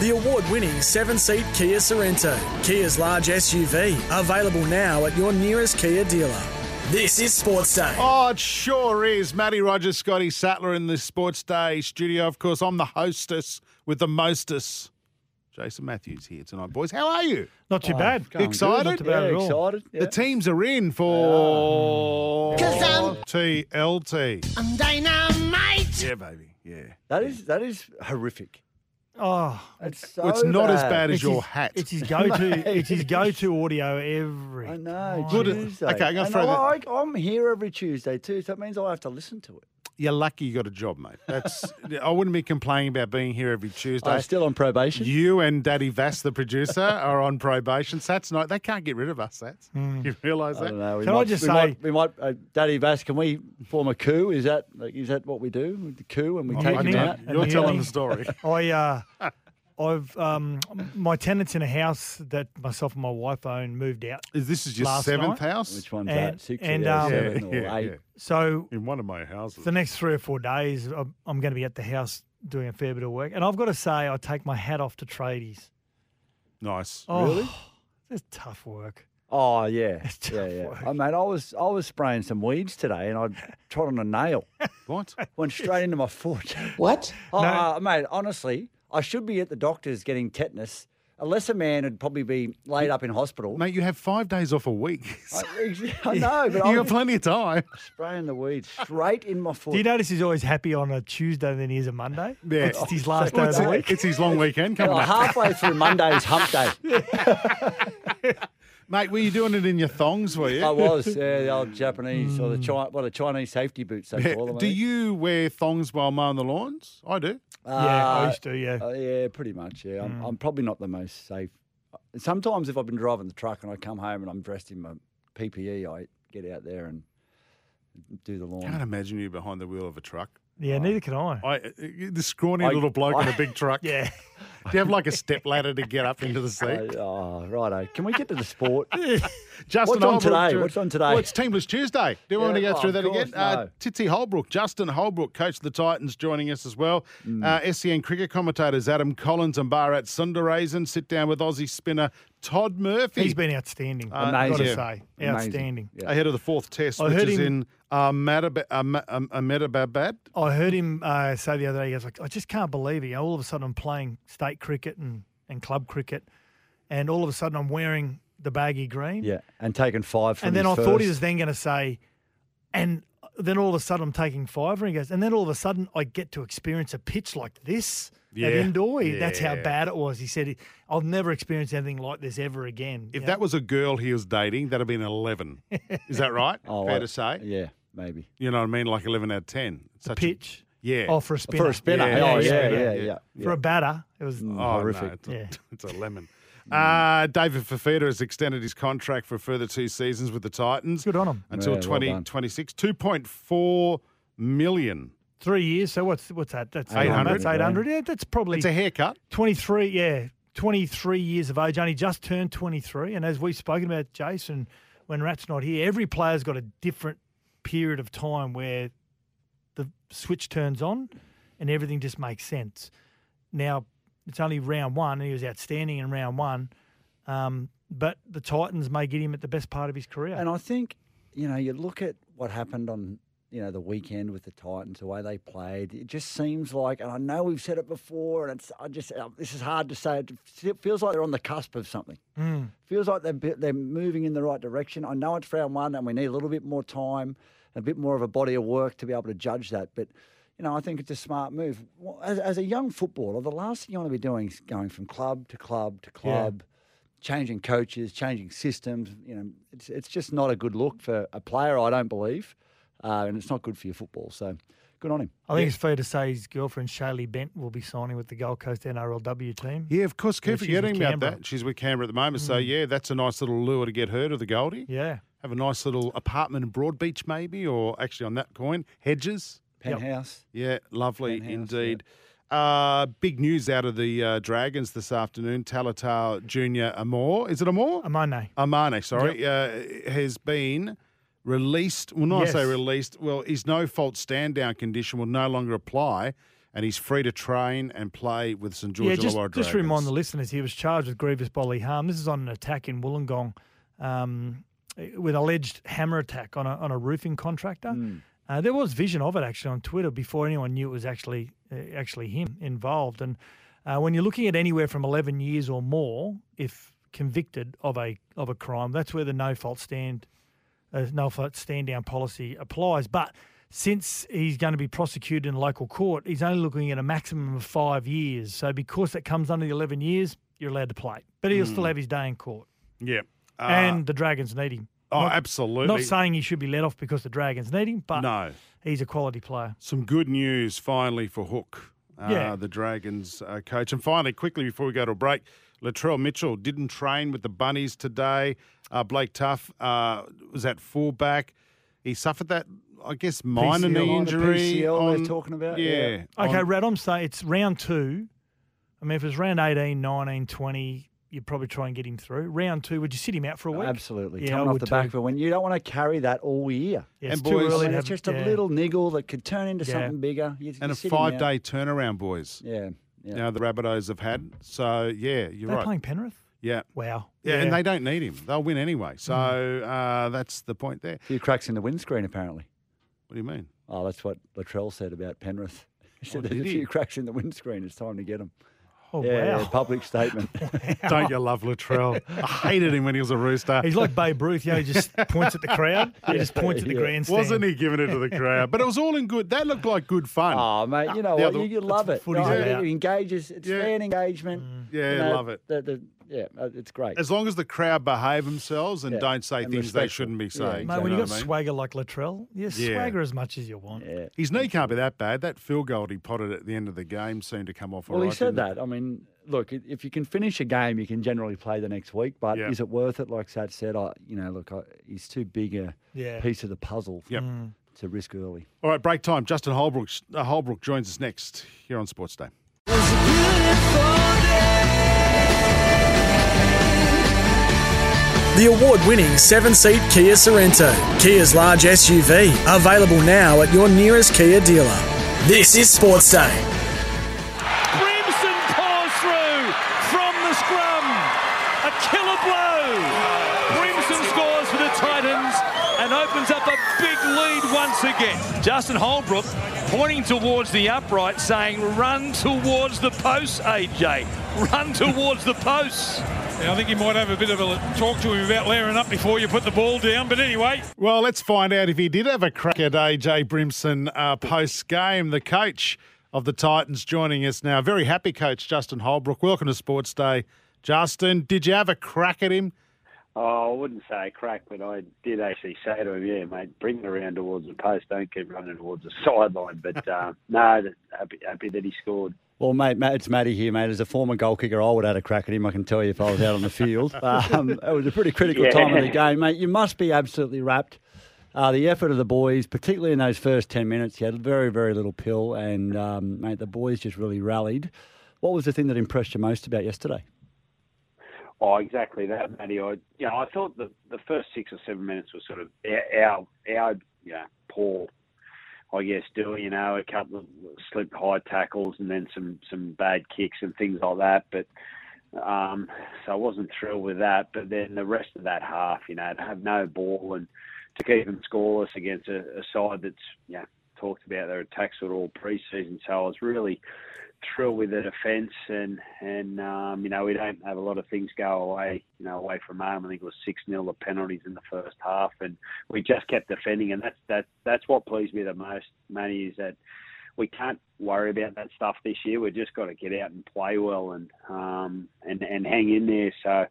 The award winning seven seat Kia Sorento, Kia's large SUV, available now at your nearest Kia dealer. This is Sports Day. Oh, it sure is. Matty Rogers, Scotty Sattler in the Sports Day studio. Of course, I'm the hostess with the mostess. Jason Matthews here tonight, boys. How are you? Not too oh, bad. Excited? Not too bad Yeah, at all. excited. Yeah. The teams are in for TLT. I'm dynamite. Yeah, baby. Yeah. That is that is horrific. Oh, It's so Well, it's not as bad. bad as it's your his, hat. It's his go-to. It's his go-to audio every. I know. Good. Tuesday. Okay, I'm gonna And throw that- I, I'm here every Tuesday too, so that means I have to listen to it. You're lucky you got a job, mate. That's. I wouldn't be complaining about being here every Tuesday. I'm still on probation. You and Daddy Vass, the producer, are on probation. Sats, no, they can't get rid of us. Sats, you realise I that? don't know. We Can I just we say- might, we might uh, Daddy Vass, can we form a coup? Is that like, is that what we do? The coup and we Oh, take I him out? it. You're telling the story. I, uh, I've um, my tenants in a house that myself and my wife own moved out. Is this is your Last seventh night? house? Which one's And- that? Six and, or um, seven or Yeah, eight? yeah. So In one of my houses. the next three or four days, I'm, I'm going to be at the house doing a fair bit of work, and I've got to say, I take my hat off to tradies. Nice. Oh, Really? It's tough work. Oh yeah, It's tough yeah, yeah. work. I mean, I was I was spraying some weeds today, and I trod on a nail, What? went straight into my foot. What? Oh, No. uh, mate, honestly, I should be at the doctor's getting tetanus. A lesser man would probably be laid up in hospital. Mate, you have five days off a week. I, I know, but you I'm got plenty of time. spraying the weeds straight in my foot. Do you notice he's always happy on a Tuesday than he is a Monday? Yeah. It's his last day of the week. it's his long weekend coming Well, up. halfway through Monday's hump day. Mate, were you doing it in your thongs, were you? I was, yeah, the old Japanese or the hmm. Chi- what the Chinese safety boots they Yeah. call them. Do you wear thongs while mowing the lawns? I do. Yeah, I Uh, used to, yeah. Uh, yeah, pretty much. Yeah, Mm. I'm, I'm probably not the most safe. Sometimes if I've been driving the truck and I come home and I'm dressed in my PPE, I get out there and do the lawn. Can't imagine you behind the wheel of a truck. Yeah, neither can I. I, uh, the scrawny I- little bloke in I- a big truck. Yeah. Do you have like a step ladder to get up into the seat? I- oh, righto. Can we get to the sport? Justin What's on Holbrook today? What's on today? Well, it's Teamlist Tuesday. Do you want to Yeah, go through oh, that of again? course, Uh. Titsy Holbrook, Justin Holbrook, coach of the Titans, joining us as well. Mm. Uh, SEN cricket commentators Adam Collins and Bharat Sundaresan sit down with Aussie spinner Todd Murphy He's been outstanding. Uh, I've got to say. Amazing. Outstanding. Yeah. ahead of the fourth test, I which heard is him- in uh, Ahmedabad. Ahmed- Ahmedabad. I heard him uh, say the other day, he goes, like, I just can't believe it. You know, all of a sudden I'm playing state cricket and, and club cricket, and all of a sudden I'm wearing the baggy green. Yeah, and taking five from and then I his thought he was then going to say, and then all of a sudden I'm taking five, and he goes, and then all of a sudden I get to experience a pitch like this Yeah, at Indore. He- That's how bad it was. He said, I'll never experience anything like this ever again. If You that was a girl he was dating, that'd have been 11. Is that right? Oh, Fair I- to say? Yeah, maybe. You know what I mean? Like 11 out of 10. the Such a- pitch. yeah. Oh, for a spinner. For a spinner. Yeah, oh, yeah, yeah, yeah, yeah, yeah. yeah. For a batter, it was. Oh, horrific. No, it's, a, Yeah. it's a lemon. Uh, David Fifita has extended his contract for a further two seasons with the Titans Good on him. until Yeah, well done. 2026. 2.4 million. Three years. So what's what's that? That's 800. That's eight hundred. Yeah, that's probably It's a haircut. twenty three. Yeah, twenty three years of age. Only just turned twenty three. And as we've spoken about, Jason, when Rat's not here, every player's got a different period of time where the switch turns on, and everything just makes sense. Now it's only round one. And he was outstanding in round one. Um, but the Titans may get him at the best part of his career. And I think, you know, you look at what happened on, you know, the weekend with the Titans, the way they played. It just seems like, and I know we've said it before, and it's, I just, uh, this is hard to say. It feels like they're on the cusp of something. Mm. Feels like they're they're moving in the right direction. I know it's round one, and we need a little bit more time, a bit more of a body of work to be able to judge that. But you know, I think it's a smart move. As, as a young footballer, the last thing you want to be doing is going from club to club to Yeah. club, changing coaches, changing systems. You know, it's it's just not a good look for a player. I don't believe. uh, and it's not good for your football. So good on him. I think it's fair to say his girlfriend Shaylee Bent will be signing with the Gold Coast NRLW team. Yeah, of course. Keep Yeah, she's forgetting with about that. She's with Canberra at the moment. So, yeah, that's a nice little lure to get her to the Goldie. Yeah. Have a nice little apartment in Broadbeach, maybe, or actually on that coin, Hedges. Penthouse. Yeah, lovely Penthouse, indeed. Uh, big news out of the uh, Dragons this afternoon. Talatau Junior Amor, is it Amor? Amone. Amone, sorry, uh, has been released. Well, not I say released. Well, his no fault stand down condition will no longer apply, and he's free to train and play with St George Yeah, just, Illawarra just to remind the listeners, he was charged with grievous bodily harm. This is on an attack in Wollongong um, with alleged hammer attack on a, on a roofing contractor. Uh, there was vision of it actually on Twitter before anyone knew it was actually uh, actually him involved. And uh, when you're looking at anywhere from 11 years or more, if convicted of a of a crime, that's where the no fault stand uh, no fault stand down policy applies. But since he's going to be prosecuted in local court, he's only looking at a maximum of five years. So because that comes under the 11 years, you're allowed to play. But he'll still have his day in court. Yeah. Uh, and the Dragons need him. oh, not- absolutely. Not saying he should be let off because the Dragons need him, but no. he's a quality player. Some good news finally for Hook, uh, Yeah. the Dragons uh, coach. And finally, quickly before we go to a break, Latrell Mitchell didn't train with the Bunnies today. Uh, Blake Taaffe uh, was at fullback. He suffered that, I guess, minor PCL, knee minor injury. PCL they're talking about, Yeah. yeah. Okay, on- Radom say it's round two. I mean, if it's round 18, 19, 20, you'd probably try and get him through. Round two, would you sit him out for a week? Absolutely. Yeah, I Coming off would the back too. of it. When you don't want to carry that all year. Yeah, it's And too boys- early mean, it's have- just a yeah. little niggle that could turn into Yeah. something bigger. You, and a sit him out. five day turnaround, boys. Yeah. yeah. Now the Rabbitohs have had. So, yeah, you're They're right. playing Penrith? Yeah. Wow. Yeah, and they don't need him. They'll win anyway. So Mm. uh, that's the point there. A few cracks in the windscreen, apparently. What do you mean? Oh, that's what Latrell said about Penrith. He said Oh, there's a few cracks in the windscreen. It's time to get them. Oh, yeah, wow. yeah, public statement. Don't you love Latrell? I hated him when he was a rooster. He's like Babe Ruth, you know, he just points at the crowd. He just points at the Yeah. grandstand. Wasn't he giving it to the crowd? But it was all in good. That looked like good fun. oh, mate, you know The what? other- You, you love it. footy's right? It engages. It's Yeah. fan engagement. Mm. yeah, You know, love it. The, the, yeah, uh, it's great. As long as the crowd behave themselves and Yeah, don't say and things they shouldn't be Yeah, saying. Mate, when know you got I mean? swagger like Latrell, you Yeah. swagger as much as you want. yeah. His knee can't be that bad. That field goal he potted at the end of the game seemed to come off. Well, all he said didn't it? that. I mean, look, if you can finish a game, you can generally play the next week. But Yeah. is it worth it? Like Sat said, I, you know, look, I, he's too big a Yeah. piece of the puzzle Yep. to risk early. All right, break time. Justin Holbrook, uh, Holbrook joins us next here on Sports Day. The award winning seven seat Kia Sorento, Kia's large SUV, available now at your nearest Kia dealer. This is Sports Day. Brimson pours through from the scrum. A killer blow. Brimson scores for the Titans and opens up a big lead once again. Justin Holbrook pointing towards the upright, saying, Run towards the posts, AJ. Run towards the posts. Yeah, I think you might have a bit of a talk to him about layering up before you put the ball down. But anyway, Well, let's find out if he did have a crack at AJ Brimson uh, post game. The coach of the Titans joining us now. Very happy coach Justin Holbrook. Welcome to Sports Day, Justin. Did you have a crack at him? Oh, I wouldn't say crack, but I did actually say to him, "Yeah, mate, bring it around towards the post. Don't keep running towards the sideline." But uh, no, that- happy, happy that he scored. Well, mate, mate, it's Matty here, mate. As a former goal kicker, I would have had a crack at him. I can tell you if I was out on the field. Um, it was a pretty critical Yeah. time of the game, mate. You must be absolutely wrapped. Uh, the effort of the boys, particularly in those first 10 minutes, you had very, very little pill, and, um, mate, the boys just really rallied. What was the thing that impressed you most about yesterday? Oh, exactly that, Matty. I, you know, I thought the the first six or seven minutes was sort of our, our, our you know, poor, I guess, doing, you know, a couple of slipped high tackles and then some some bad kicks and things like that. But um, so I wasn't thrilled with that. But then the rest of that half, you know, to have no ball and to keep them scoreless against a, a side that's, know, talked about their attacks at all preseason. So I was really thrilled with the defence and and um, you know we don't have a lot of things go away you know away from home. I think it was six 0 the penalties in the first half, and we just kept defending, and that's that that's what pleased me the most, Manny, is that we can't worry about that stuff this year. We've just got to get out and play well and um, and and hang in there. So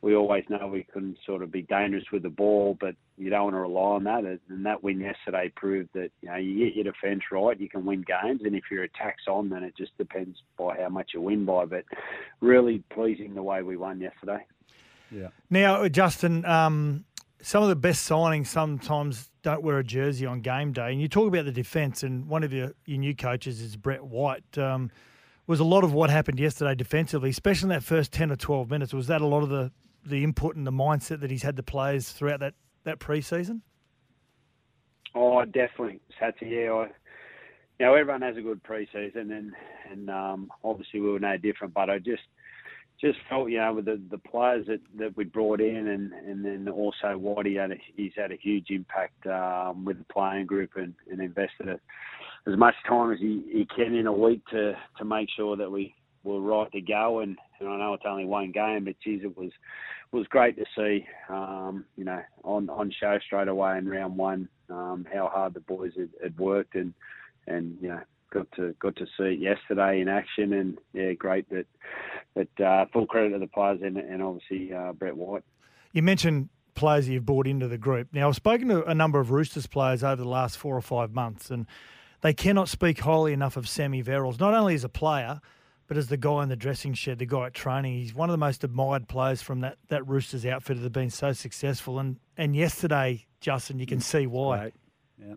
we always know we can sort of be dangerous with the ball, but you don't want to rely on that. And that win yesterday proved that you know you get your defence right, you can win games, and if your attack's on, then it just depends by how much you win by. But really pleasing the way we won yesterday. Yeah. Now, Justin, um, some of the best signings sometimes don't wear a jersey on game day, and you talk about the defence, and one of your, your new coaches is Brett White. Um, was a lot of what happened yesterday defensively, especially in that first ten or twelve minutes. Was that a lot of the the input and the mindset that he's had the players throughout that that preseason? Oh, definitely, Satsy. Yeah, I, you know, everyone has a good preseason, and and um, obviously we were no different. But I just just felt, you know, with the, the players that, that we brought in, and, and then also Whitey had a, he's had a huge impact um, with the playing group and, and invested a, as much time as he, he can in a week to to make sure that we were right to go. And, and I know it's only one game, but geez, it was was great to see, um, you know, on on show straight away in round one, um, how hard the boys had, had worked, and and you know got to got to see it yesterday in action, and yeah, great that that uh, full credit to the players and, and obviously uh, Brett White. You mentioned players you've brought into the group. Now, I've spoken to a number of Roosters players over the last four or five months, and they cannot speak highly enough of Sammy Verrills, not only as a player, but as the guy in the dressing shed, the guy at training, he's one of the most admired players from that, that Roosters outfit that have been so successful. And and yesterday, Justin, you can mm, see why. Right. Yeah.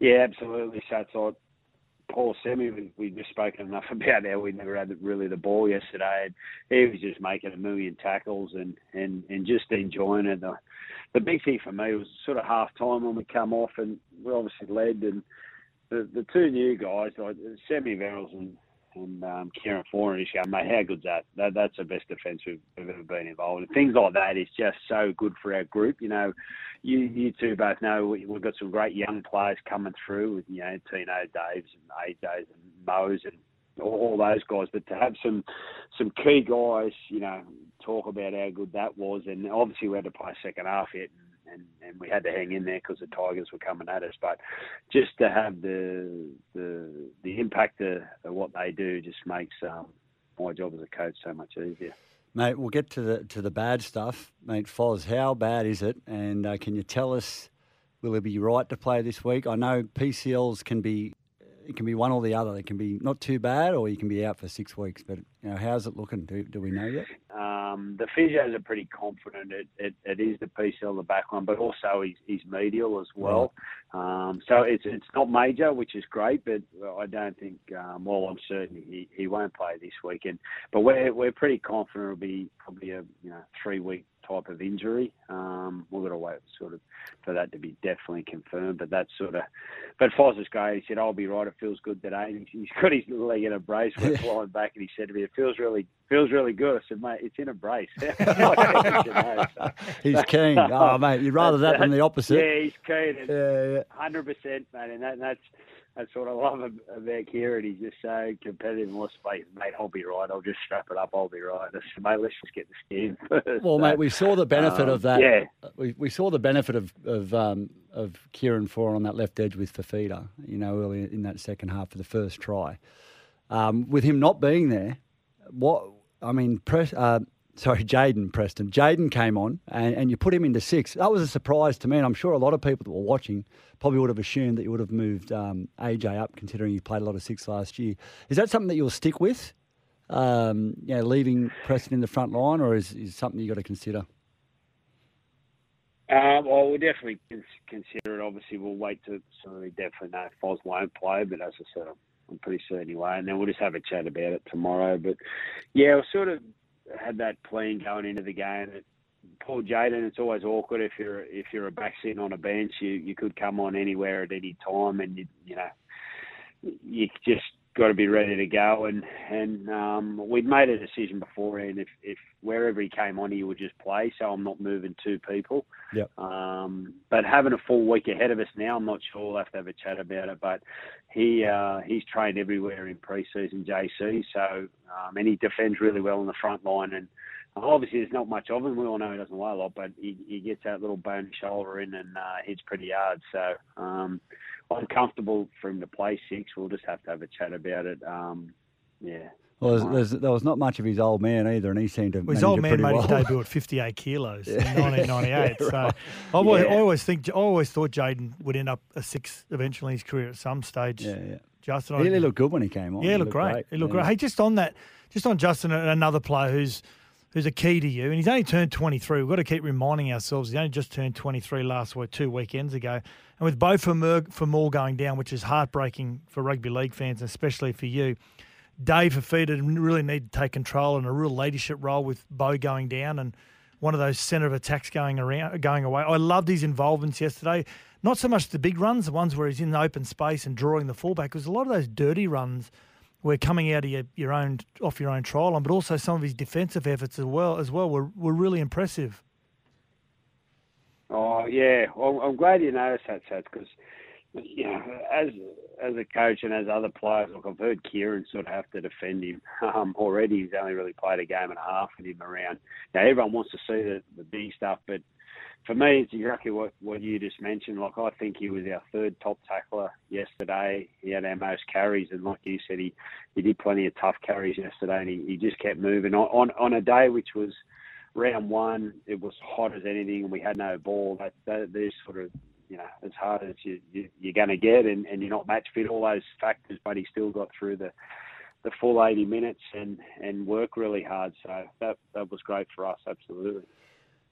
Yeah, absolutely. So it's like Paul Semi, we, we just spoken enough about how we never had really the ball yesterday. And he was just making a million tackles and, and, and just enjoying it. The, the big thing for me was sort of half time when we come off and we obviously led and the, the two new guys, like Sammy Verrills and and um, Kieran Foran is going, mate, how good's that? that? That's the best defence we've, ever been involved in. Things like that is just so good for our group. You know, you you two both know we, have got some great young players coming through with, you know, Tino Daves and AJs and Mo's and all, all those guys. But to have some some key guys, you know, talk about how good that was, and obviously we had to play second half yet. And, and, we had to hang in there because the Tigers were coming at us. But just to have the the the impact of, of what they do just makes um, my job as a coach so much easier. Mate, we'll get to the to the bad stuff, mate. Foz, how bad is it? And uh, can you tell us, will it be right to play this week? I know PCLs can be it can be one or the other. It can be not too bad, or you can be out for six weeks. But you know, how's it looking? Do, do we know yet? Um, the physios are pretty confident it, it, it is the PCL, the back one, but also he's, he's medial as well. Right. Um, so it's it's not major, which is great, but I don't think. Um, well, I'm certain he, he won't play this weekend. But we're we're pretty confident it'll be probably a you know three week type of injury. Um, we've got to wait sort of for that to be definitely confirmed. But that's sort of. But Foz is great. He said, "I'll be right. It feels good today." He's got his leg in a brace. We're flying back, and he said to me, "It feels really feels really good." I said, "Mate, it's in a brace." he's keen. Oh, mate, you'd rather that than the opposite. Yeah, he's keen. Yeah, yeah. Hundred percent, mate, and, that, and that's that's what I love about Kieran. He's just so competitive and wants to mate, I'll be right. I'll just strap it up. I'll be right. Said, mate, let's just get the skin. Well, so, mate, we saw the benefit um, of that. Yeah. We, we saw the benefit of of, um, of Kieran Foran on that left edge with Fifita, you know, early in that second half for the first try. Um, with him not being there, what I mean, uh, sorry, Jayden Preston. Jayden came on and, and you put him into six. That was a surprise to me, and I'm sure a lot of people that were watching probably would have assumed that you would have moved um, AJ up, considering you played a lot of six last year. Is that something that you'll stick with? Um, you know, leaving Preston in the front line, or is, is something you've got to consider? Um, well, we'll definitely consider it. Obviously, we'll wait to we definitely know if Foz won't play, but as I said, I'm pretty certain anyway. And then we'll just have a chat about it tomorrow. But yeah, we sort of had that plan going into the game. That Paul Jayden, it's always awkward if you're if you're a back sitting on a bench. You you could come on anywhere at any time, and you you know you just got to be ready to go. And and um, we'd made a decision beforehand. If if wherever he came on, he would just play. So I'm not moving two people. Yep. Um, but having a full week ahead of us now, I'm not sure. We'll have to have a chat about it. But he uh, he's trained everywhere in pre-season JC. So um, and he defends really well in the front line and. Obviously, there's not much of him. We all know he doesn't weigh a lot, but he, he gets that little bone shoulder in and uh, hits pretty hard. So um, I'm comfortable for him to play six. We'll just have to have a chat about it. Um, yeah. Well, there's, there's, there was not much of his old man either, and he seemed to. Well, his old man made well. his debut at 58 kilos in 1998. Yeah, so. I, always, Yeah. I always think, I always thought Jayden would end up a six eventually in his career at some stage. Yeah, yeah. Justin, He I- really looked good when he came on. Yeah, he looked great. He looked great. Hey, just on that, just on Justin, another player who's who's a key to you, and he's only turned 23. We've got to keep reminding ourselves he only just turned 23 last week, two weekends ago. And with Bo for Moore going down, which is heartbreaking for rugby league fans, especially for you, Dave Fifita really need to take control and a real leadership role with Beau going down and one of those centre of attacks going around, going away. I loved his involvements yesterday. Not so much the big runs, the ones where he's in the open space and drawing the fullback. Because a lot of those dirty runs were coming out of your, your own off your own trial line, but also some of his defensive efforts as well as well were, were really impressive. Oh yeah, well, I'm glad you noticed that, Sats, because you know, as as a coach and as other players, look, I've heard Kieran sort of have to defend him um, already. He's only really played a game and a half with him around. Now everyone wants to see the the big stuff, but for me, it's exactly what, what you just mentioned. Like I think he was our third top tackler yesterday. He had our most carries, and like you said, he, he did plenty of tough carries yesterday, and he, he just kept moving on, on on a day which was round one. It was hot as anything, and we had no ball. That, that there's sort of you know as hard as you, you you're going to get, and, and you're not match fit. All those factors, but he still got through the the full 80 minutes and and work really hard. So that that was great for us, absolutely.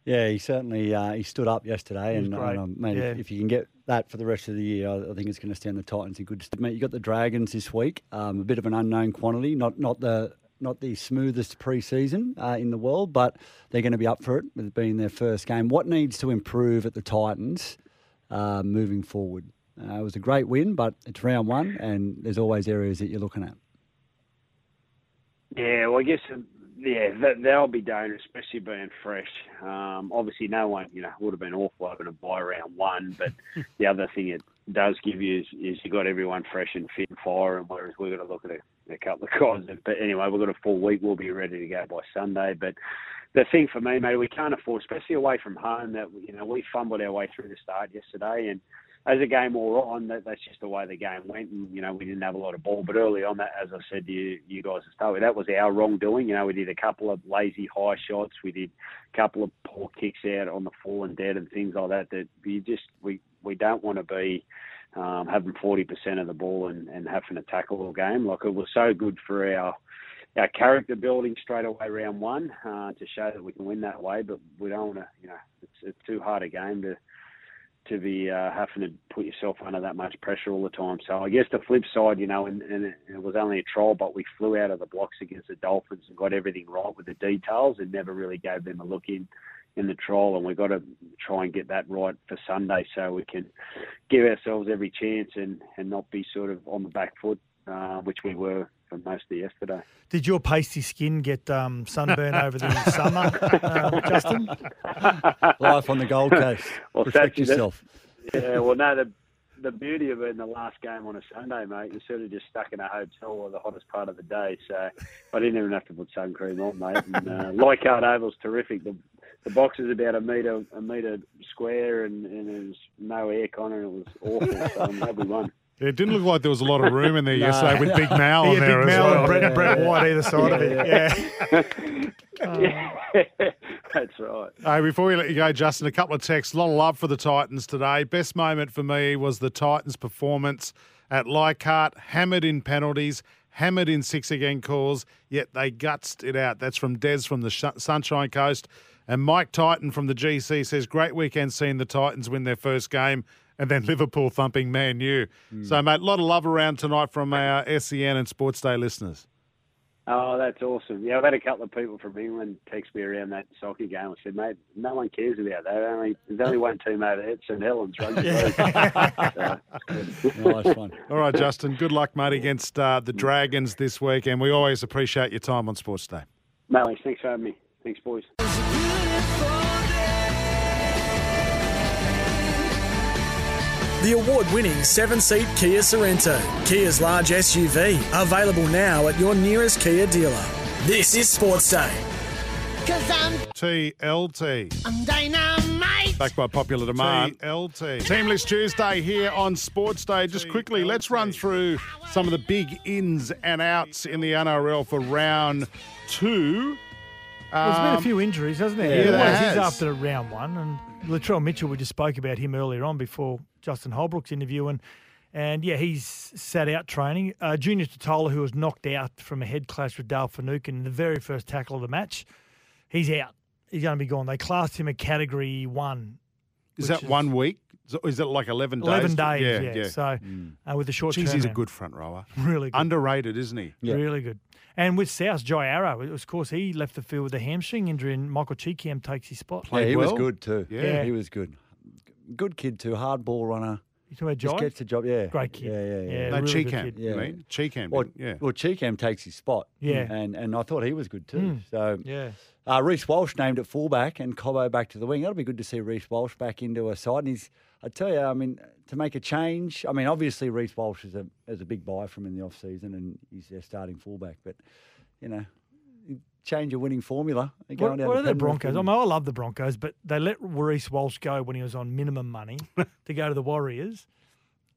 Yeah, he certainly uh, he stood up yesterday, He and great. um, mate, if- Yeah. if you can get that for the rest of the year, I, I think it's going to stand the Titans in good stead. Mate, you got the Dragons this week, um, a bit of an unknown quantity, not not the not the smoothest pre-season uh, in the world, but they're going to be up for it with it being their first game. What needs to improve at the Titans uh, moving forward? Uh, it was a great win, but it's round one, and there's always areas that you're looking at. Yeah, well, I guess um, yeah, that, that'll be dangerous, especially being fresh. Um, obviously, no one, you know, would have been awful having a buy round one, but the other thing it does give you is, is you got everyone fresh and fit and firing. Whereas we're going to look at a, a couple of guys, but anyway, we've got a full week. We'll be ready to go by Sunday. But the thing for me, mate, we can't afford, especially away from home, that you know we fumbled our way through the start yesterday, and as the game wore on, that, that's just the way the game went. And, you know, we didn't have a lot of ball. But early on, that, as I said to you, you guys to start with, that was our wrongdoing. You know, we did a couple of lazy high shots. We did a couple of poor kicks out on the full and dead and things like that. That you just, we, we don't want to be um, having 40% of the ball and, and having to tackle all game. Like, it was so good for our our character building straight away round one uh, to show that we can win that way. But we don't want to, you know, it's, it's too hard a game to to be uh, having to put yourself under that much pressure all the time. So I guess the flip side, you know, and, and it, was only a trial, but we flew out of the blocks against the Dolphins and got everything right with the details and never really gave them a look in in the trial. And we've got to try and get that right for Sunday so we can give ourselves every chance and, and not be sort of on the back foot, uh, which we were for most of yesterday. Did your pasty skin get um, sunburn over the summer, uh, Justin? Life on the Gold Coast. Well, Protect yourself. Yeah, well, no, the the beauty of it in the last game on a Sunday, mate, you're sort of just stuck in a hotel or the hottest part of the day. So I didn't even have to put sun cream on, mate. And, uh, Leichhardt Oval's terrific. The the box is about a metre a metre square and, and there's no aircon and it was awful. So I'm glad we won. Yeah, It didn't look like there was a lot of room in there No. yesterday with Big Mal on yeah, there Big as Mel well. and Brett, Yeah, Brett. White either side of it. Yeah. Yeah, oh. that's right. Hey, before we let you go, Justin, a couple of texts. A lot of love for the Titans today. Best moment for me was the Titans' performance at Leichhardt, hammered in penalties, hammered in six again calls, yet they gutsed it out. That's from Des from the Sh- Sunshine Coast. And Mike Titan from the GC says, great weekend seeing the Titans win their first game and then Liverpool thumping Man U. So, mate, a lot of love around tonight from our SEN and Sports Day listeners. Oh, that's awesome. Yeah, I've had a couple of people from England text me around that soccer game. I said, mate, no one cares about that. Only, there's only one team over there, it's St Helens Rugby League. So, it's good. Nice one. All right, Justin, good luck, mate, against uh, the Dragons this week. And we always appreciate your time on Sports Day. Mate, thanks for having me. Thanks, boys. The award winning seven seat Kia Sorento, Kia's large SUV, available now at your nearest Kia dealer. This is Sports Day. Cause I'm, TLT. I'm dynamite. Back by popular demand. TLT. Team List Tuesday here on Sports Day. Just quickly, let's run through some of the big ins and outs in the NRL for round two. There's been a Um, few injuries, hasn't there? yeah, He there always has. after round one. And Latrell Mitchell, we just spoke about him earlier on before Justin Holbrook's interview. And, and yeah, he's sat out training. Uh, Junior Tatola, who was knocked out from a head clash with Dale Finucane in the very first tackle of the match, he's out. He's going to be gone. They classed him a category one. Is which that one week? Is it- Is it like 11 days? 11 days, yeah. Yeah, yeah. So uh, with the short Jeez, he's a good front rower. Really good. Underrated, isn't he? Really good. And with South, Jai Arrow, it was, of course, he left the field with a hamstring injury, and Michael Chee Kam takes his spot. Yeah, he was good too. Yeah. he was good. Good kid too. Hard ball runner. You talking about Just gets the job. Yeah, Great kid. Yeah, yeah, yeah. Yeah, No, really Chee Kam, kid. you mean? Chee Kam, Well, yeah. well, Chee Kam takes his spot. Yeah. and and I thought he was good too. Mm. So Yeah. Uh, Reece Walsh named at fullback and Cobbo back to the wing. That'll be good to see Reece Walsh back into a side. And he's, I tell you, I mean, to make a change. I mean, obviously Reece Walsh is a is a big buy from in the off season, and he's their starting fullback. But you know, you change a winning formula. You're What, down what are the Broncos? I and- mean, I love the Broncos, but they let Reece Walsh go when he was on minimum money to go to the Warriors.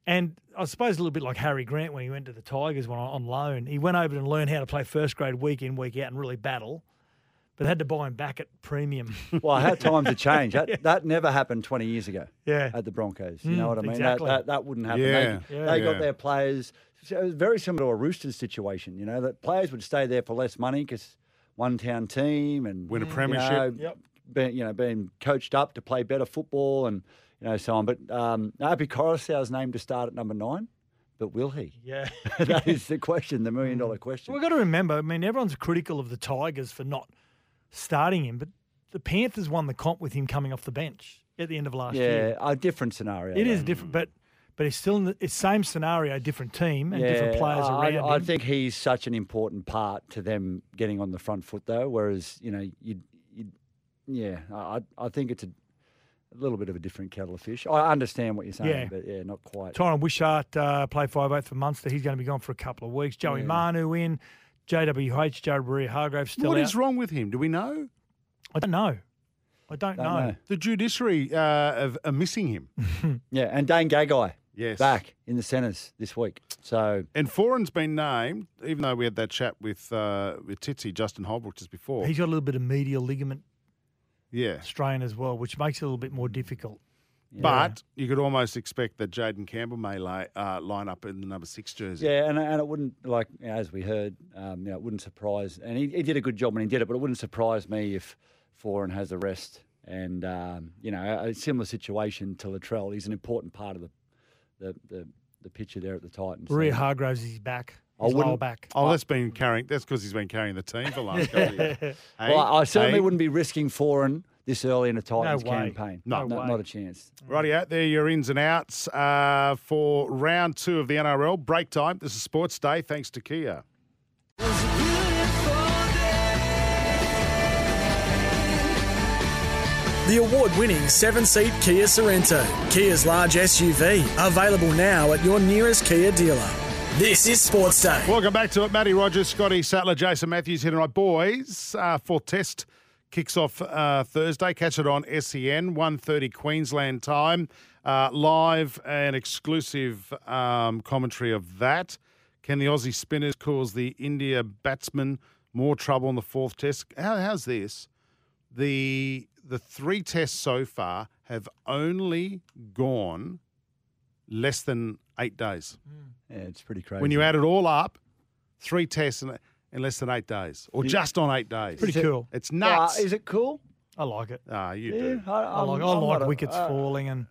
And I suppose a little bit like Harry Grant when he went to the Tigers when on loan. He went over and learned how to play first grade week in, week out and really battle, but had to buy him back at premium. Well, how times have changed. That that never happened 20 years ago. Yeah. At the Broncos, you Mm, know what I mean? exactly. That, that that wouldn't happen. Yeah. They, Yeah. they got their players. So it was very similar to a Roosters situation. You know that players would stay there for less money because one town team and Win a you premiership. know, Yep. being, you know, being coached up to play better football and you know so on. But um, Api Koroisau's named to start at number nine, but will he? yeah. that is the question, the million dollar dollar question. We've got to remember, I mean, everyone's critical of the Tigers for not starting him, but the Panthers won the comp with him coming off the bench at the end of last yeah, year. Yeah, a different scenario. It is though. different, but but it's still in the it's same scenario, different team and different players I, around I him. think he's such an important part to them getting on the front foot, though. Whereas you know, you, you yeah, I, I think it's a, a little bit of a different kettle of fish. I understand what you're saying, Yeah. but yeah, not quite. Tyran Wishart uh, played five eight for Munster. He's going to be gone for a couple of weeks. Joey Yeah. Manu in. JWH, Jared Waerea-Hargreaves still What out. is wrong with him? Do we know? I don't know. I don't, Don't know. know. The judiciary uh, are, are missing him. Yeah, and Dane Gagai Yes. back in the centres this week. So And Foran's been named, even though we had that chat with uh, with Titsy, Justin Holbrook just before. He's got a little bit of medial ligament yeah. strain as well, which makes it a little bit more difficult. But you could almost expect that Jayden Campbell may lay, uh, line up in the number six jersey. yeah, and and it wouldn't like as we heard, um, you know, it wouldn't surprise. And he, he did a good job when he did it, but it wouldn't surprise me if Foran has a rest. And um, you know, a, a similar situation to Latrell. He's an important part of the the the, the picture there at the Titans. Maria So- Hargraves is back. I His lower wouldn't- back. Oh, that's been carrying. That's because he's been carrying the team for the last couple of years. Hey, Well, I certainly hey. wouldn't be risking Foran this early in a Titans way. campaign. No. no, way. not a chance. Righty out there, your ins and outs uh, for round two of the NRL. Break time. This is Sports Day, thanks to Kia. The award winning seven seat Kia Sorento, Kia's large SUV, available now at your nearest Kia dealer. This is Sports Day. Welcome back to it. Matty Rogers, Scotty Sattler, Jason Matthews here tonight. Boys, uh, fourth test kicks off uh, Thursday. Catch it on SEN, 1.30 Queensland time. Uh, live and exclusive um, commentary of that. Can the Aussie spinners cause the India batsmen more trouble in the fourth test? How, how's this? The the three tests so far have only gone less than eight days. Yeah, it's pretty crazy. When you add it all up, three tests in, in less than eight days, or just on eight days. Pretty cool. It's Uh, nuts. is it cool? I like it. Ah, you Yeah, do. I, I I'm- like, I like not a- wickets uh, falling and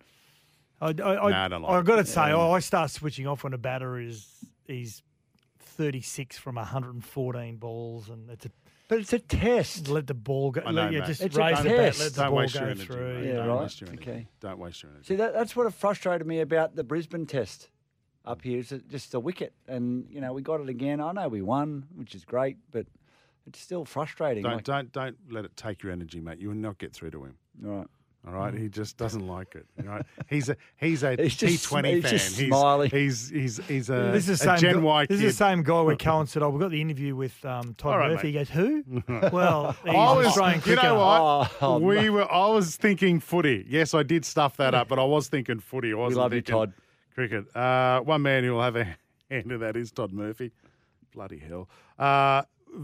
I, I, I, Nah, I don't like I've got to say, oh, I start switching off when a batter is he's 36 from 114 balls and it's a, But it's a test. let the ball go. I know, let, you mate. just It's a raise the bat, test. let the Don't ball waste go your energy. through. mate. Yeah, Don't right. waste your energy. Okay. Don't waste your energy. See, that, that's what frustrated me about the Brisbane test up here. Is it just the wicket, and you know we got it again. I know we won, which is great, but it's still frustrating. Don't like, don't don't let it take your energy, mate. You will not get through to him. Right. All right, he just doesn't like it. You know? He's a he's a He's T20 sm- he's fan. just he's, smiling. he's he's he's a, This is the same. Gen guy, Y this is the same guy where Cohen said, "Oh, we got the interview with um, Todd right, Murphy." mate. He goes, "Who?" well, he's I was, Australian you know what? Oh, we mate. were. I was thinking footy. Yes, I did stuff that up, but I was thinking footy. I wasn't love you, thinking Todd. Cricket. Uh, one man who will have a hand in that is Todd Murphy. Bloody hell. Uh,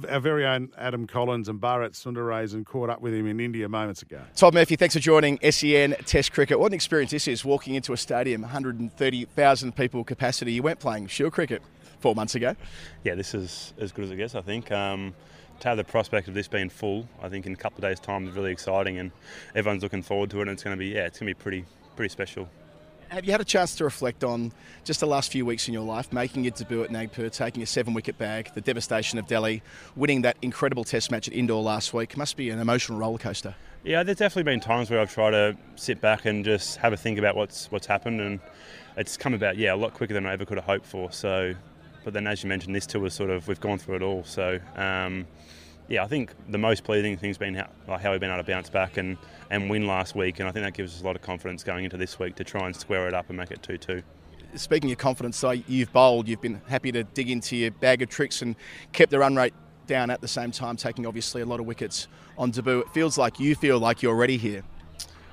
our very own Adam Collins and Bharat Sundaresan caught up with him in India moments ago. Todd Murphy, thanks for joining SEN Test Cricket. What an experience this is, walking into a stadium, 130,000 people capacity. You weren't playing Shield cricket four months ago. yeah, this is as good as it gets, I think. Um, to have the prospect of this being full, I think in a couple of days' time is really exciting, and everyone's looking forward to it. And it's going to be, yeah, it's going to be pretty, pretty special. Have you had a chance to reflect on just the last few weeks in your life, making your debut at Nagpur, taking a seven wicket bag, the devastation of Delhi, winning that incredible test match at Indore last week? Must be an emotional roller coaster. Yeah, there's definitely been times where I've tried to sit back and just have a think about what's what's happened, and it's come about, yeah, a lot quicker than I ever could have hoped for. So, but then as you mentioned, this tour was sort of we've gone through it all. So, um, yeah, I think the most pleasing thing's been how, like how we've been able to bounce back and, and win last week, and I think that gives us a lot of confidence going into this week to try and square it up and make it two-two. Speaking of confidence, so you've bowled, you've been happy to dig into your bag of tricks and kept the run rate down at the same time, taking obviously a lot of wickets on debut. It feels like you feel like you're ready here.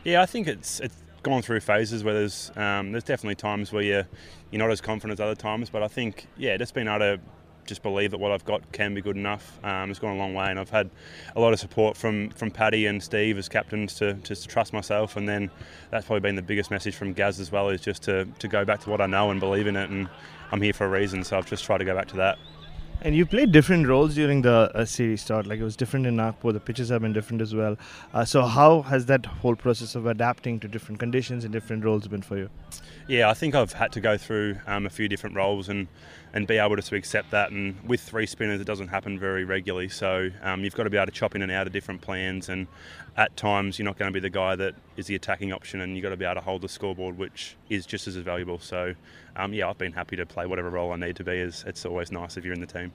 Yeah, I think it's it's gone through phases where there's um, there's definitely times where you're you're not as confident as other times, but I think yeah, just being able to just believe that what I've got can be good enough. Um, it's gone a long way, and I've had a lot of support from from Paddy and Steve as captains to just to trust myself, and then that's probably been the biggest message from Gaz as well is just to to go back to what I know and believe in it, and I'm here for a reason, so I've just tried to go back to that. And you played different roles during the uh, series start. Like it was different in Nagpur. The pitches have been different as well. Uh, so how has that whole process of adapting to different conditions and different roles been for you? Yeah, I think I've had to go through um, a few different roles and, and be able to, to accept that. And with three spinners, it doesn't happen very regularly. So um, you've got to be able to chop in and out of different plans. And at times, you're not going to be the guy that is the attacking option, and you've got to be able to hold the scoreboard, which is just as valuable. So um, yeah, I've been happy to play whatever role I need to be. As it's always nice if you're in the team.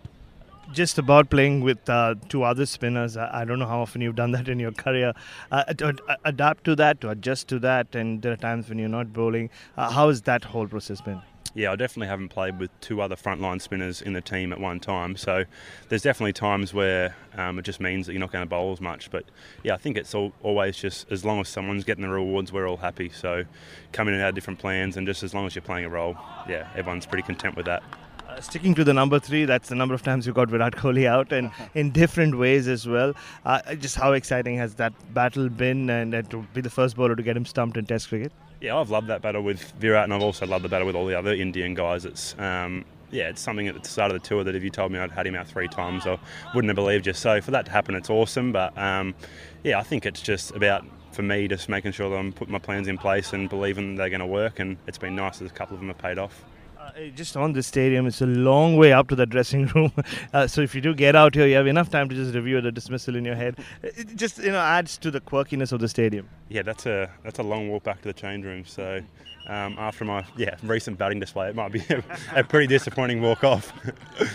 Just about playing with uh, two other spinners. I, don't know how often you've done that in your career. Uh, to adapt to that, to adjust to that, and there are times when you're not bowling. Uh, how has that whole process been? Yeah, I definitely haven't played with two other frontline spinners in the team at one time. So there's definitely times where um, it just means that you're not going to bowl as much. But yeah, I think it's all, always just as long as someone's getting the rewards, we're all happy. So coming in and out different plans, and just as long as you're playing a role, yeah, everyone's pretty content with that. Uh, sticking to the number three, that's the number of times you got Virat Kohli out, and in different ways as well. Uh, just how exciting has that battle been, and uh, to be the first bowler to get him stumped in Test cricket? Yeah, I've loved that battle with Virat, and I've also loved the battle with all the other Indian guys. It's um, yeah, it's something at the start of the tour that if you told me I'd had him out three times, I wouldn't have believed you. So for that to happen, it's awesome. But um, yeah, I think it's just about for me just making sure that I'm putting my plans in place and believing they're going to work. And it's been nice that a couple of them have paid off. Uh, just on the stadium, it's a long way up to the dressing room. Uh, so if you do get out here, you have enough time to just review the dismissal in your head. It just you know adds to the quirkiness of the stadium. Yeah, that's a that's a long walk back to the change room. So um, after my yeah recent batting display, it might be a, a pretty disappointing walk off.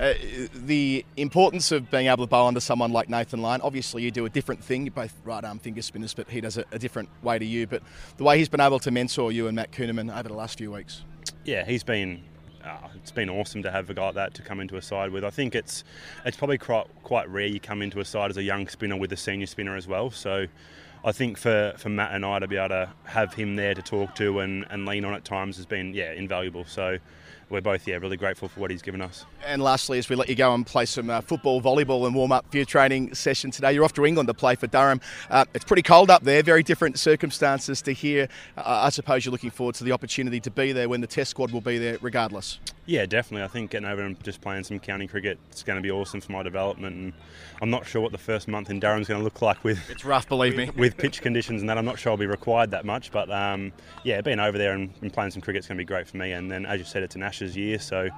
Uh, the importance of being able to bowl under someone like Nathan Lyon. Obviously, you do a different thing. You're both right arm finger spinners, but he does it a different way to you. But the way he's been able to mentor you and Matt Kuhnemann over the last few weeks. Yeah, he's been. Uh, it's been awesome to have a guy like that to come into a side with. I think it's it's probably quite quite rare you come into a side as a young spinner with a senior spinner as well. So I think for, for Matt and I to be able to have him there to talk to and, and lean on at times has been yeah invaluable. So we're both yeah really grateful for what he's given us. And lastly, as we let you go and play some uh, football, volleyball, and warm up for your training session today, you're off to England to play for Durham. Uh, it's pretty cold up there, very different circumstances to here. Uh, I suppose you're looking forward to the opportunity to be there when the Test squad will be there, regardless. Yeah, definitely. I think getting over and just playing some county cricket is going to be awesome for my development. And I'm not sure what the first month in Durham's going to look like with. It's rough, believe me. With pitch conditions and that, I'm not sure I'll be required that much. But um, yeah, being over there and, and playing some cricket is going to be great for me. And then, as you said, it's an Ashes year, so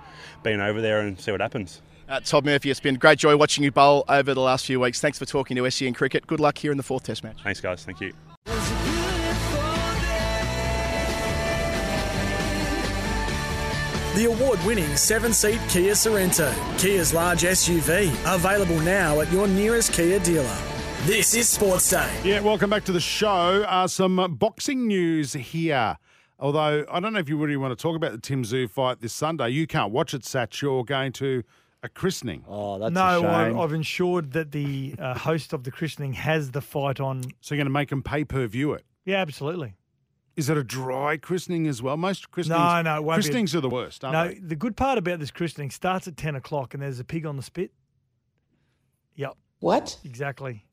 being over there and see what happens. Uh, Todd Murphy, it's been great joy watching you bowl over the last few weeks. Thanks for talking to SEN Cricket. Good luck here in the fourth Test match. Thanks, guys. Thank you. The award winning seven seat Kia Sorento, Kia's large SUV, available now at your nearest Kia dealer. This is Sports Day. Yeah, welcome back to the show. Uh, some boxing news here. Although I don't know if you really want to talk about the Tim Tszyu fight this Sunday. You can't watch it, Satch. You're going to a christening. Oh, that's no, a shame. I've, I've ensured that the uh, host of the christening has the fight on. So you're going to make them pay per view it. Yeah, absolutely. Is it a dry christening as well? Most christenings, No, no, it won't be a- christenings are the worst, aren't No, they? the good part about this christening starts at 10 o'clock and there's a pig on the spit. Yep. What? Exactly.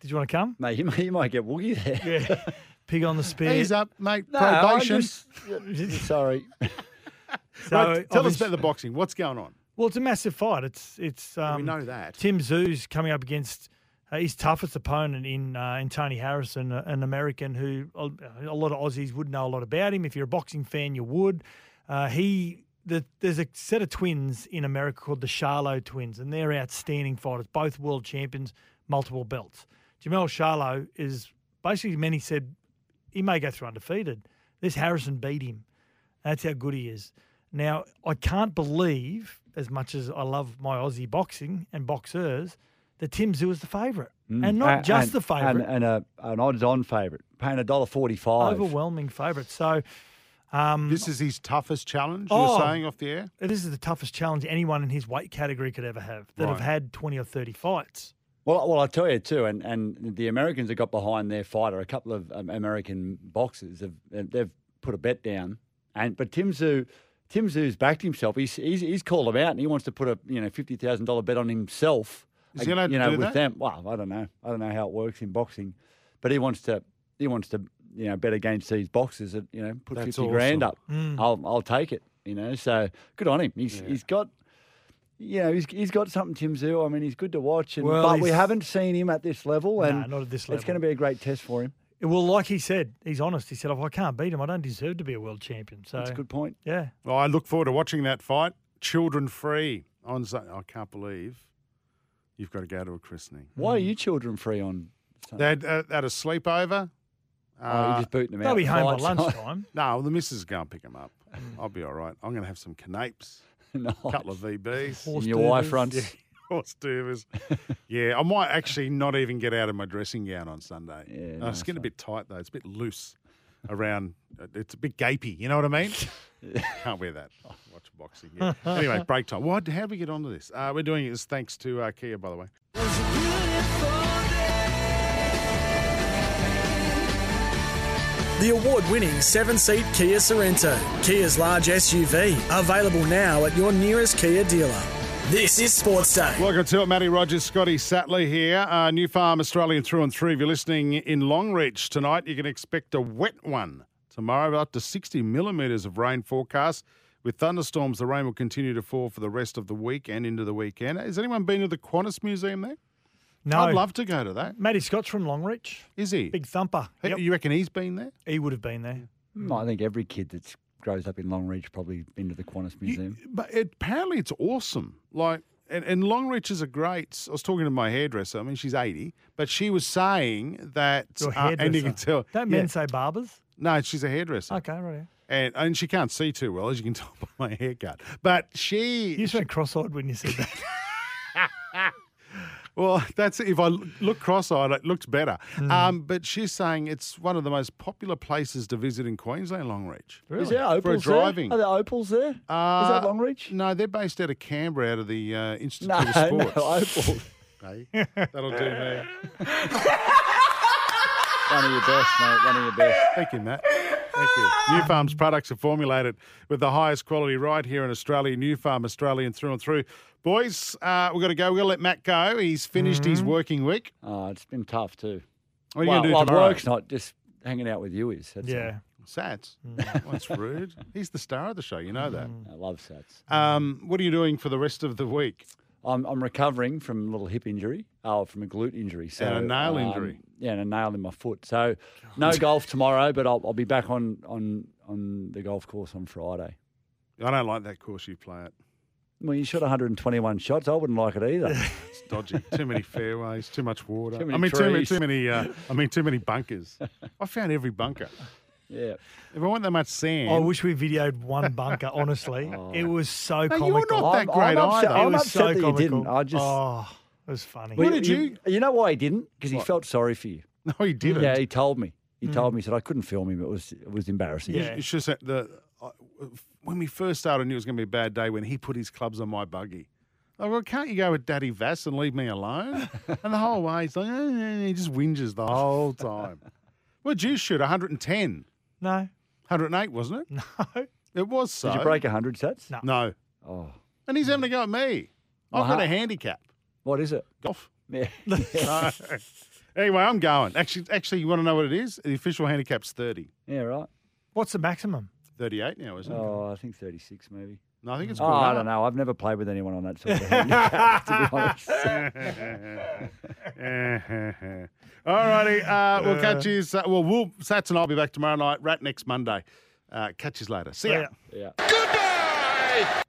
Did you want to come? Mate, you, might- you might get woogie there. Yeah. Pig on the spit. Ease up, mate. No, I Probation. just- sorry. So Right, tell us about the boxing. What's going on? Well, it's a massive fight. It's it's. Um, we know that. Tim Tszyu's coming up against his toughest opponent in uh, in Tony Harrison, uh, an American who a, a lot of Aussies would know a lot about him. If you're a boxing fan, you would. Uh, he the, there's a set of twins in America called the Charlo twins, and they're outstanding fighters, both world champions, multiple belts. Jermell Charlo is basically many said he may go through undefeated. This Harrison beat him. That's how good he is. Now, I can't believe, as much as I love my Aussie boxing and boxers, that Tim Tszyu is the favourite. Mm. And not A- just and- the favourite, And, and a, an odds-on favourite, paying a dollar forty-five. overwhelming favourite. So, um, This is his toughest challenge, Oh. you're saying off the air? this is the toughest challenge anyone in his weight category could ever have that have had 20 or 30 fights. Well, well, I tell you too, and, and the Americans have got behind their fighter. A couple of um, American boxers have they've put a bet down, and but Tim Tszyu, Tim Tszyu's backed himself. He's, he's he's called him out, and he wants to put a you know fifty thousand dollar bet on himself. Is he allowed you to know do with that? them? Well, I don't know. I don't know how it works in boxing, but he wants to he wants to you know bet against these boxers. That, you know, put That's fifty grand up. Mm. I'll I'll take it. You know, so good on him. He's he's got you know, he's, he's got something, Tim Tszyu. I mean, he's good to watch, and, Well, but we haven't seen him at this level, Nah, and not at this level. It's going to be a great test for him. Well, like he said, he's honest. He said, if I can't beat him, I don't deserve to be a world champion. So, That's a good point. yeah. Well, I look forward to watching that fight. Children free on. Sun- I can't believe you've got to go to a christening. Why are you children free on? They had, uh, had a sleepover. Oh, you're Uh, just booting them out. They'll be home by Fights. lunchtime. no, the missus is going to pick them up. I'll be all right. I'm going to have some canapes, Nice. a couple of VBs, Horse And your wife duvers. runs. Yeah, horse duvers. yeah, I might actually not even get out of my dressing gown on Sunday. Yeah, Uh, it's nice getting a bit tight though. It's a bit loose around. uh, It's a bit gapey. You know what I mean? Can't wear that. Watch boxing. Yeah. anyway, break time. What? How do we get onto this? Uh, we're doing this thanks to uh, Kia, by the way. The award winning seven seat Kia Sorento, Kia's large SUV, available now at your nearest Kia dealer. This is Sportsday. Welcome to it, Matty Rogers, Scotty Sattler here. Uh, New Farm Australian through and through. If you're listening in Longreach tonight, you can expect a wet one tomorrow, up to 60 millimetres of rain forecast. With thunderstorms, the rain will continue to fall for the rest of the week and into the weekend. Has anyone been to the Qantas Museum there? No. I'd love to go to that. Matty Scott's from Longreach. Is he? Big thumper. Hey, Yep. You reckon he's been there? He would have been there. Mm, I think every kid that grows up in Longreach probably been to the Qantas You- Museum. but it, apparently it's awesome. Like, and, and Longreach is a great. I was talking to my hairdresser. I mean, she's eighty, but she was saying that, Your uh, and you can hairdresser. tell. Don't yeah. men say barbers? No, she's a hairdresser. Okay, right. And, and she can't see too well, as you can tell by my haircut. But she. You just went cross-eyed when you said that. well, that's if I look cross-eyed, it looks better. Hmm. Um, but she's saying it's one of the most popular places to visit in Queensland, Longreach. Is there opals For driving. there? Are there opals there? Is Uh, that Longreach? No, they're based out of Canberra, out of the uh, Institute No, of no, Sports. opals. Hey, that'll do me. One of your best, mate. One of your best. Thank you, Matt. Thank you. New Farm's products are formulated with the highest quality right here in Australia. New Farm Australian through and through. Boys, uh, we've got to go. We're going to let Matt go. He's finished his working week. Oh, it's been tough too. What are you well, going to do well, tomorrow? work's not just hanging out with you is. That's all. yeah. Sats. Well, that's rude. He's the star of the show. You know that. I love Sats. Um, what are you doing for the rest of the week? I'm, I'm recovering from a little hip injury, oh, from a glute injury. So And a nail um, injury. Yeah, and a nail in my foot. So no golf tomorrow, but I'll, I'll be back on, on on the golf course on Friday. I don't like that course you play at. Well, you shot 121 shots. I wouldn't like it either. It's dodgy. too many fairways. Too much water. Too many I mean, too many. Too many. Uh, I mean, too many bunkers. I found every bunker. Yeah. If I want that much sand, I wish we videoed one bunker, honestly. It was so No, comical. you're not that I'm, great I'm upset, either. It I'm upset so that you comical. didn't. I just, Oh. It was funny. Well, did You you? You know why he didn't? Because he felt sorry for you. No, he didn't. Yeah, he told me. He Mm. told me. He said I couldn't film him. It was it was embarrassing. You- You should have the uh, when we first started, I knew it was going to be a bad day when he put his clubs on my buggy. Oh, well, can't you go with Daddy Vass and leave me alone? and the whole way, he's like, "Eh, eh," he just whinges the whole time. What'd you shoot? 110? No. 108, wasn't it? No. It was so. Did you break hundred sets? No. No. Oh, And he's having a go at me. I've Well, got a handicap. what is it? Golf. Yeah. No. anyway, I'm going. Actually, actually, you want to know what it is? The official handicap's 30. yeah. Right. What's the maximum? 38 now, isn't it? Oh, I think thirty six maybe. No, I think it's Oh, I don't know. I've never played with anyone on that sort of handicap, to be honest. All righty. Uh, we'll catch you. Well, we'll, Sats and I'll be back tomorrow night. Rat next Monday. Uh, catch you later. See ya. Yeah. Goodbye!